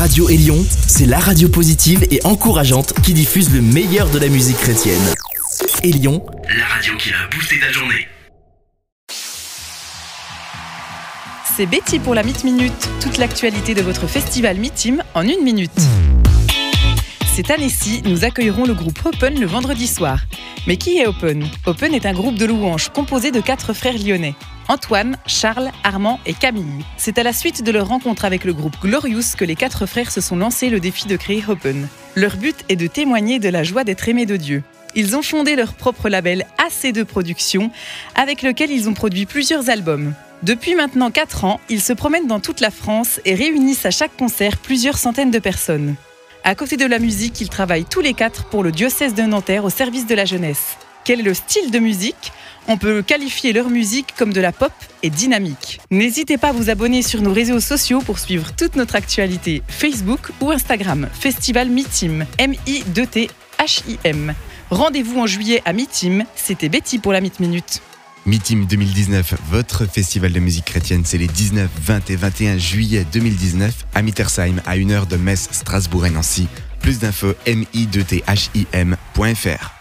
Radio Élion, c'est la radio positive et encourageante qui diffuse le meilleur de la musique chrétienne. Élion, la radio qui a boosté ta journée. C'est Betty pour la Meet Minute, toute l'actualité de votre festival Meetim en une minute. Cette année-ci, nous accueillerons le groupe Open le vendredi soir. Mais qui est Open? Open est un groupe de louanges composé de quatre frères lyonnais. Antoine, Charles, Armand et Camille. C'est à la suite de leur rencontre avec le groupe Glorious que les quatre frères se sont lancés le défi de créer Open. Leur but est de témoigner de la joie d'être aimé de Dieu. Ils ont fondé leur propre label AC2 Productions, avec lequel ils ont produit plusieurs albums. Depuis maintenant 4 ans, ils se promènent dans toute la France et réunissent à chaque concert plusieurs centaines de personnes. À côté de la musique, ils travaillent tous les quatre pour le diocèse de Nanterre au service de la jeunesse. Quel est le style de musique? On peut qualifier leur musique comme de la pop et dynamique. N'hésitez pas à vous abonner sur nos réseaux sociaux pour suivre toute notre actualité Facebook ou Instagram. Festival MITIM, M-I-2-T-H-I-M. Rendez-vous en juillet à MITIM. C'était Betty pour la Meet Minute. MITIM 2019, votre festival de musique chrétienne, c'est les 19, 20 et 21 juillet 2019 à Mittersheim, à une heure de Metz, Strasbourg et Nancy. Plus d'infos mi2thim.fr.